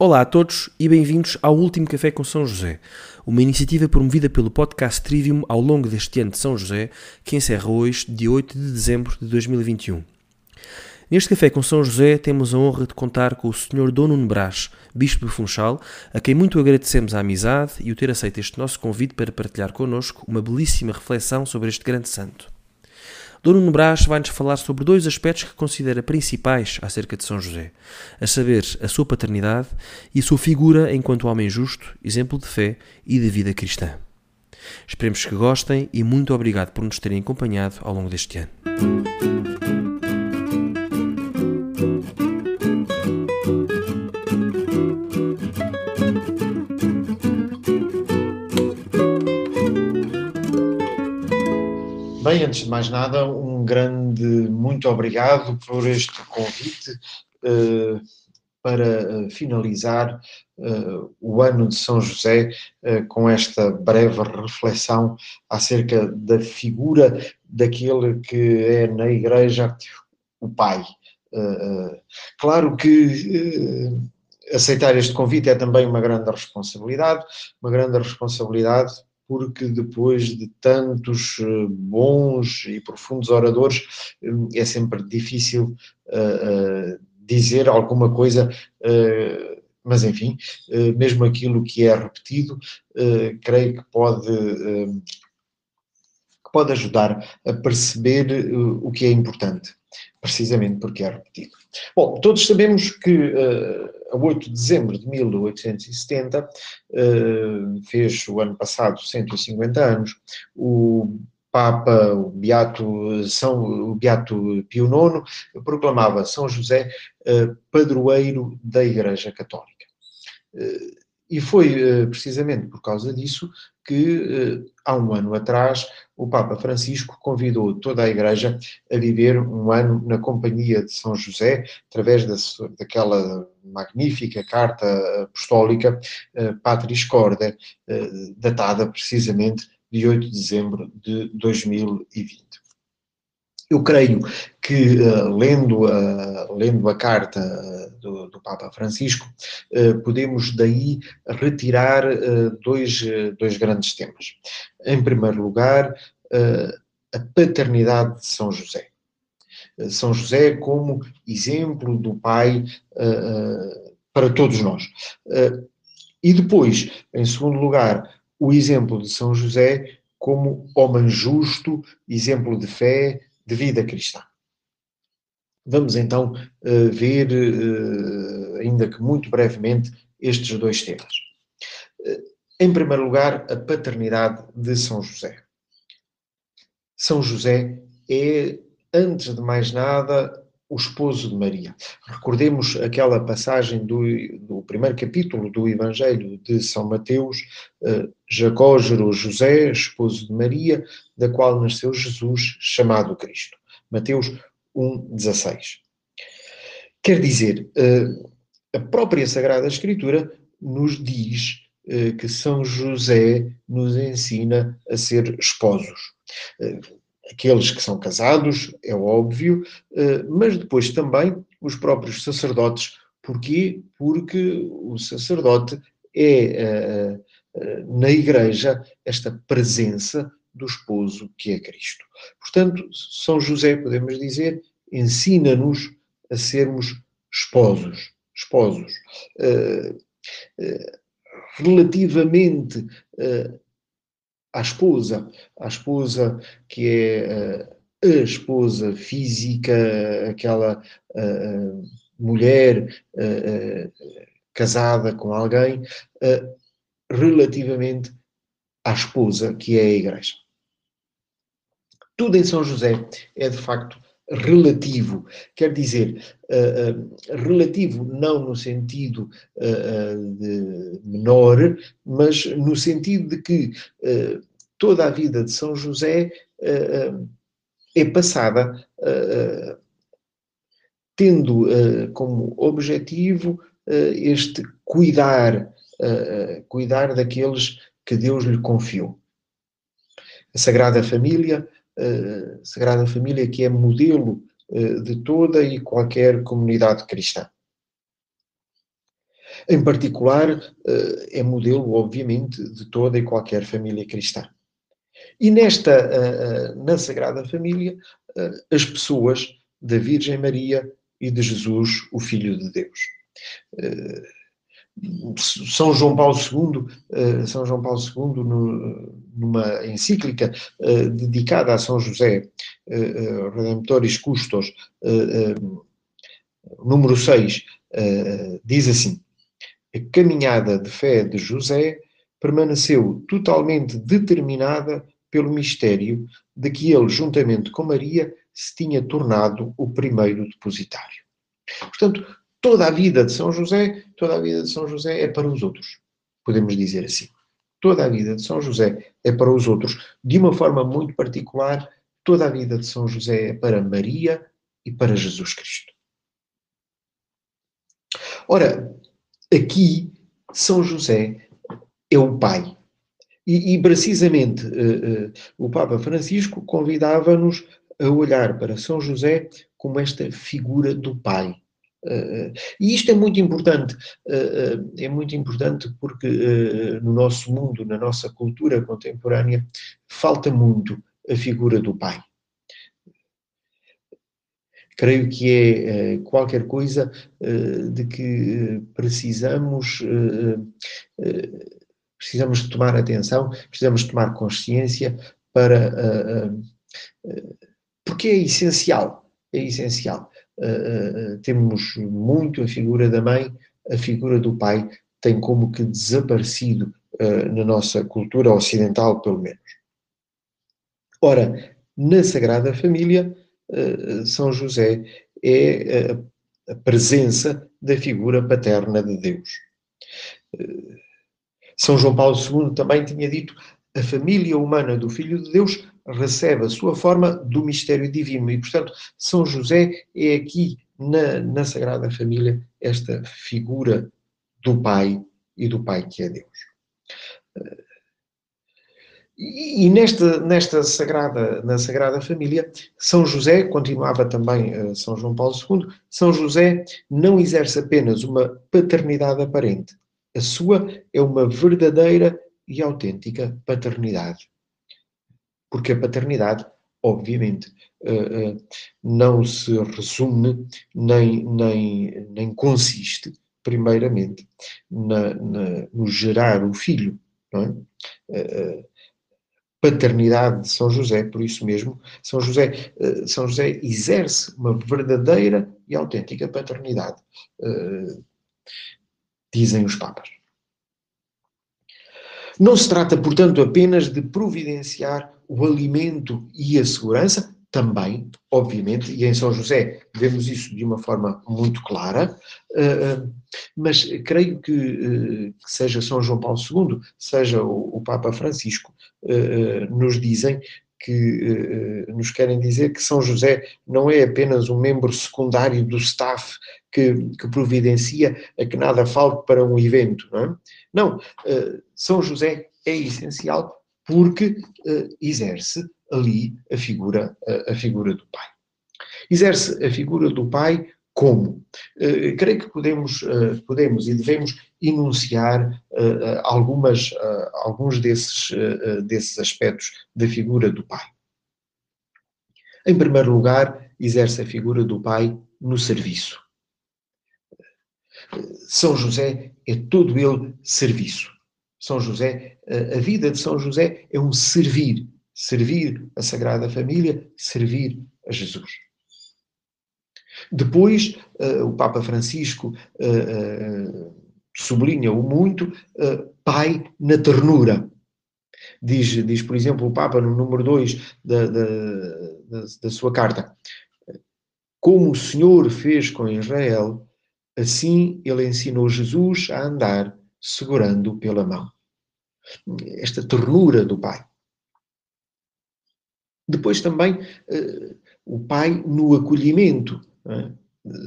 Olá a todos e bem-vindos ao Último Café com São José, uma iniciativa promovida pelo podcast Trivium ao longo deste ano de São José, que encerra hoje, dia 8 de dezembro de 2021. Neste Café com São José temos a honra de contar com o Sr. Dom Nuno Bispo de Funchal, a quem muito agradecemos a amizade e o ter aceito este nosso convite para partilhar connosco uma belíssima reflexão sobre este grande santo. Dom Nuno Brás vai-nos falar sobre dois aspectos que considera principais acerca de São José, a saber, a sua paternidade e a sua figura enquanto homem justo, exemplo de fé e de vida cristã. Esperemos que gostem e muito obrigado por nos terem acompanhado ao longo deste ano. Bem, antes de mais nada, um grande muito obrigado por este convite uh, para uh, finalizar uh, o ano de São José com esta breve reflexão acerca da figura daquele que é na Igreja o Pai. claro que aceitar este convite é também uma grande responsabilidade, uma grande responsabilidade porque depois de tantos eh, bons e profundos oradores eh, é sempre difícil uh, dizer alguma coisa, uh, mas enfim, uh, mesmo aquilo que é repetido, creio que pode, que pode ajudar a perceber o que é importante, precisamente porque é repetido. Bom, todos sabemos que a 8 de dezembro de 1870, eh, fez o ano passado 150 anos, o Papa, o Beato, São, o Beato Pio IX, proclamava São José eh, padroeiro da Igreja Católica. Eh, e foi precisamente por causa disso que, há um ano atrás, o Papa Francisco convidou toda a Igreja a viver um ano na companhia de São José, através da, daquela magnífica carta apostólica Patris Corde, datada precisamente de 8 de dezembro de 2020. Eu creio que, uh, lendo, uh, lendo a carta uh, do, do, Papa Francisco, podemos daí retirar dois, dois grandes temas. Em primeiro lugar, a paternidade de São José. São José como exemplo do Pai para todos nós. e depois, em segundo lugar, o exemplo de São José como homem justo, exemplo de fé, de vida cristã. Vamos então uh, ver, uh, ainda que muito brevemente, estes dois temas. Uh, em primeiro lugar, a paternidade de São José. São José é, antes de mais nada, o esposo de Maria. Recordemos aquela passagem do, do primeiro capítulo do Evangelho de São Mateus, uh, Jacó gerou José, esposo de Maria, da qual nasceu Jesus, chamado Cristo. Mateus 1,16. Quer dizer, uh, a própria Sagrada Escritura nos diz uh, que São José nos ensina a ser esposos aqueles que são casados, é óbvio, eh, mas depois também os próprios sacerdotes. Porquê? Porque o sacerdote é, eh, eh, na igreja, esta presença do esposo que é Cristo. Portanto, São José, podemos dizer, ensina-nos a sermos esposos. Esposos. Relativamente à esposa, à esposa que é uh, a esposa física, aquela uh, mulher uh, casada com alguém, relativamente à esposa que é a Igreja. Tudo em São José é de facto relativo, quer dizer, uh, uh, relativo não no sentido uh, de menor, mas no sentido de que toda a vida de São José é passada tendo como objetivo este cuidar, cuidar daqueles que Deus lhe confiou. A Sagrada Família Sagrada Família, que é modelo uh, de toda e qualquer comunidade cristã. Em particular, é modelo, obviamente, de toda e qualquer família cristã. E nesta, na Sagrada Família, as pessoas da Virgem Maria e de Jesus, o Filho de Deus. São João Paulo II, São João Paulo II, numa encíclica dedicada a São José, Redemptoris Custos, número 6, diz assim: A caminhada de fé de José permaneceu totalmente determinada pelo mistério de que ele, juntamente com Maria, se tinha tornado o primeiro depositário. Portanto, toda a vida de São José, toda a vida de São José é para os outros, podemos dizer assim. Toda a vida de São José é para os outros. De uma forma muito particular, toda a vida de São José é para Maria e para Jesus Cristo. Ora, aqui São José é o pai. E, e precisamente uh, uh, o Papa Francisco convidava-nos a olhar para São José como esta figura do pai. Uh, e isto é muito importante, uh, é muito importante porque no nosso mundo, na nossa cultura contemporânea, falta muito a figura do pai. Creio que é qualquer coisa de que precisamos, precisamos tomar atenção, precisamos tomar consciência para porque é essencial, é essencial. Uh, uh, temos muito a figura da mãe, a figura do pai tem como que desaparecido uh, na nossa cultura ocidental, pelo menos. Ora, na Sagrada Família, São José é a presença da figura paterna de Deus. São João Paulo II também tinha dito a família humana do Filho de Deus recebe a sua forma do mistério divino. E, portanto, São José é aqui, na, na Sagrada Família, esta figura do Pai e do Pai que é Deus. E nesta, nesta sagrada, na Sagrada Família, São José, continuava também uh, São João Paulo II, São José não exerce apenas uma paternidade aparente, a sua é uma verdadeira e autêntica paternidade porque a paternidade, obviamente, uh, uh, não se resume nem, nem, nem consiste, primeiramente, na, na, no gerar o filho. Não é? Uh, paternidade de São José, por isso mesmo, São José, São José exerce uma verdadeira e autêntica paternidade, dizem os papas. Não se trata, portanto, apenas de providenciar o alimento e a segurança, também, obviamente, e em São José vemos isso de uma forma muito clara, eh, mas creio que, eh, seja São João Paulo II, seja o Papa Francisco, eh, nos dizem que nos querem dizer que São José não é apenas um membro secundário do staff que, que providencia a que nada falte para um evento, não é? Não, São José é essencial porque exerce ali a figura, a figura do pai. Exerce a figura do pai como? Uh, creio que podemos, podemos e devemos enunciar algumas, alguns desses, desses aspectos da figura do pai. Em primeiro lugar, exerce a figura do pai no serviço. São José é todo ele serviço. São José, a vida de São José é um servir, servir a Sagrada Família, servir a Jesus. Depois, uh, o Papa Francisco uh, uh, sublinha-o muito, pai na ternura. Diz, diz, por exemplo, o Papa no número 2 da, da, da, da sua carta: Como o Senhor fez com Israel, assim ele ensinou Jesus a andar segurando pela mão. Esta ternura do pai. Depois também o pai no acolhimento.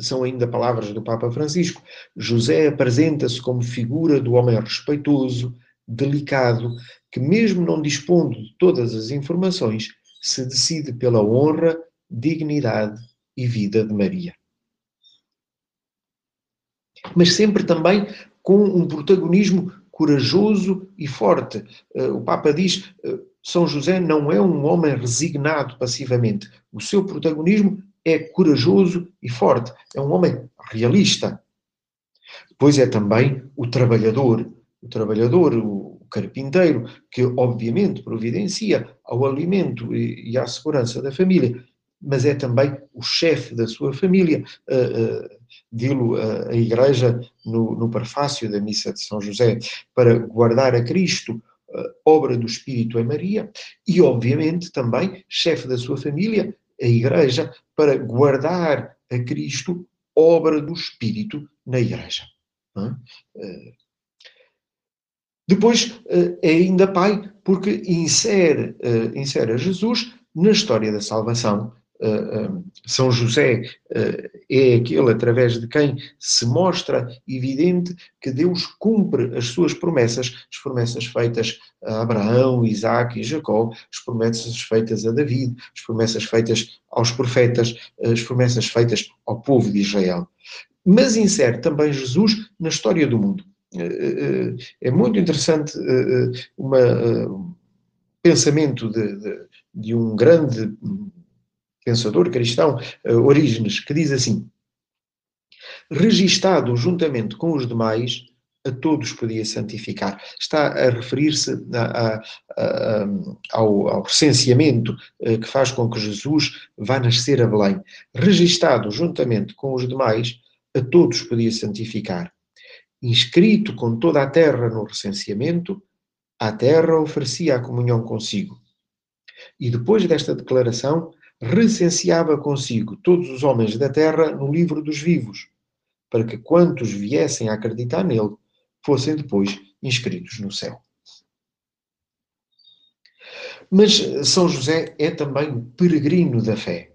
São ainda palavras do Papa Francisco. José apresenta-se como figura do homem respeitoso, delicado, que, mesmo não dispondo de todas as informações, se decide pela honra, dignidade e vida de Maria. Mas sempre também com um protagonismo corajoso e forte. O Papa diz: São José não é um homem resignado passivamente. O seu protagonismo é corajoso e forte. É um homem realista. Depois é também o trabalhador, o trabalhador, o carpinteiro, que obviamente providencia ao alimento e à segurança da família, mas é também o chefe da sua família. Uh, uh, Dilo uh, a Igreja no, no prefácio da Missa de São José, para guardar a Cristo, obra do Espírito em Maria, e obviamente também chefe da sua família, a Igreja, para guardar a Cristo, obra do Espírito na Igreja. Depois é ainda pai, porque insere, insere a Jesus na história da salvação. São José é aquele através de quem se mostra evidente que Deus cumpre as suas promessas, as promessas feitas a Abraão, Isaac e Jacó, as promessas feitas a David, as promessas feitas aos profetas, as promessas feitas ao povo de Israel mas insere também Jesus na história do mundo. Eh, eh, é muito interessante um eh, pensamento de, de, de, um grande pensador cristão, Orígenes, que diz assim: registado juntamente com os demais, a todos podia santificar. Está a referir-se ao, ao, recenseamento que faz com que Jesus vá nascer a Belém. Registado juntamente com os demais, a todos podia santificar. Inscrito com toda a terra no recenseamento, a terra oferecia a comunhão consigo. E depois desta declaração, recenseava consigo todos os homens da terra no livro dos vivos, para que quantos viessem a acreditar nele fossem depois inscritos no céu. Mas São José é também o peregrino da fé.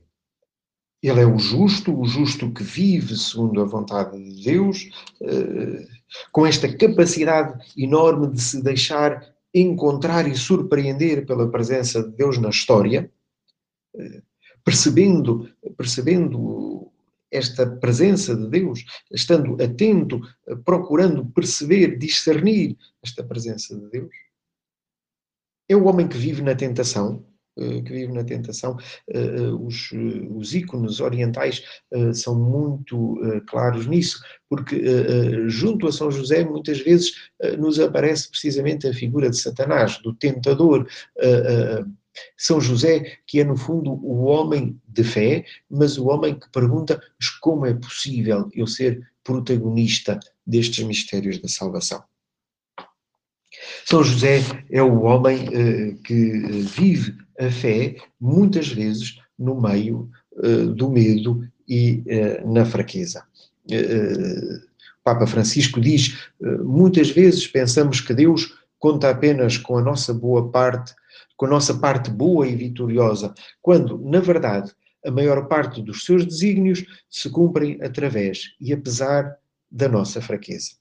Ele é o justo, o justo que vive segundo a vontade de Deus, eh, com esta capacidade enorme de se deixar encontrar e surpreender pela presença de Deus na história, percebendo, percebendo esta presença de Deus, estando atento, procurando perceber, discernir esta presença de Deus. É o homem que vive na tentação, eh, que vive na tentação, eh, eh, os, os ícones orientais são muito claros nisso, porque junto a São José muitas vezes nos aparece precisamente a figura de Satanás, do tentador. São José, que é no fundo o homem de fé, mas o homem que pergunta: mas como é possível eu ser protagonista destes mistérios da salvação? São José é o homem uh, que vive a fé, muitas vezes, no meio uh, do medo e uh, na fraqueza. o Papa Francisco diz: muitas vezes pensamos que Deus conta apenas com a nossa boa parte, com a nossa parte boa e vitoriosa, quando, na verdade, a maior parte dos seus desígnios se cumprem através e apesar da nossa fraqueza.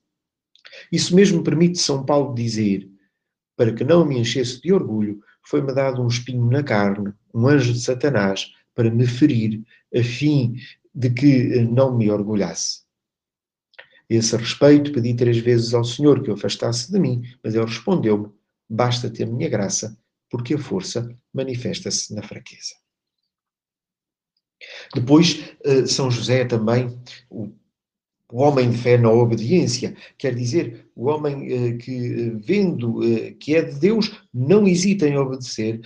Isso mesmo permite São Paulo dizer: para que não me enchesse de orgulho, foi-me dado um espinho na carne, um anjo de Satanás, para me ferir, a fim de que não me orgulhasse. Esse respeito, pedi três vezes ao Senhor que o afastasse de mim, mas ele respondeu-me: Basta-te a minha graça, porque a força manifesta-se na fraqueza. Depois, eh, São José é também o homem de fé na obediência, quer dizer, o homem uh, que, eh, vendo que é de Deus, não hesita em obedecer,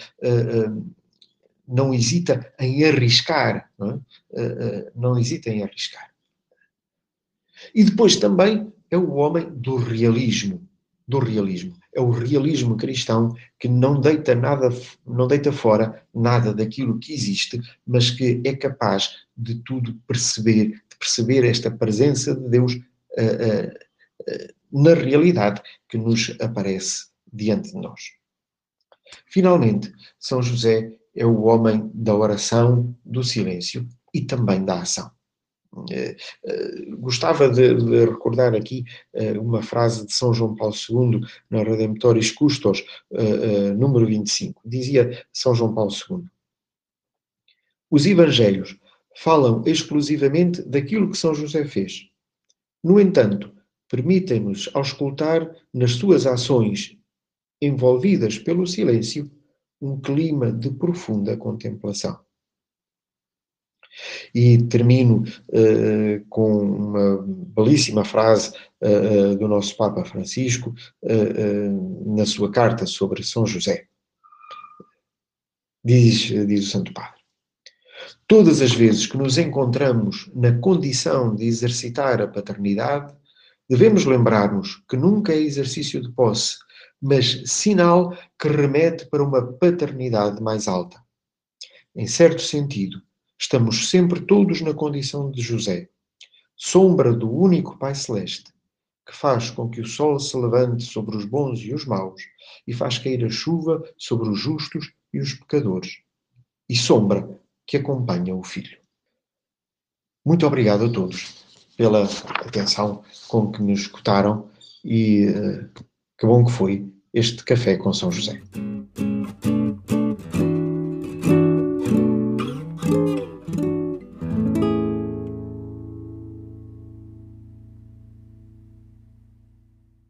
não hesita em arriscar, não, é? não hesita em arriscar. E depois também é o homem do realismo, do realismo. É o realismo cristão que não deita nada, não deita fora nada daquilo que existe, mas que é capaz de tudo perceber perceber esta presença de Deus uh, uh, na realidade que nos aparece diante de nós. Finalmente, São José é o homem da oração, do silêncio e também da ação. Uh, gostava de, de, recordar aqui uh, uma frase de São João Paulo II na Redemptoris Custos, número 25. Dizia São João Paulo II: Os evangelhos falam exclusivamente daquilo que São José fez. No entanto, permitem-nos auscultar nas suas ações, envolvidas pelo silêncio, um clima de profunda contemplação. E termino uh, com uma belíssima frase uh, uh, do nosso Papa Francisco na sua carta sobre São José. Diz, diz o Santo Padre. Todas as vezes que nos encontramos na condição de exercitar a paternidade, devemos lembrar-nos que nunca é exercício de posse, mas sinal que remete para uma paternidade mais alta. Em certo sentido, estamos sempre todos na condição de José, sombra do único Pai Celeste, que faz com que o sol se levante sobre os bons e os maus e faz cair a chuva sobre os justos e os pecadores, e sombra que acompanha o Filho. Muito obrigado a todos pela atenção com que nos escutaram e uh, que bom que foi este café com São José.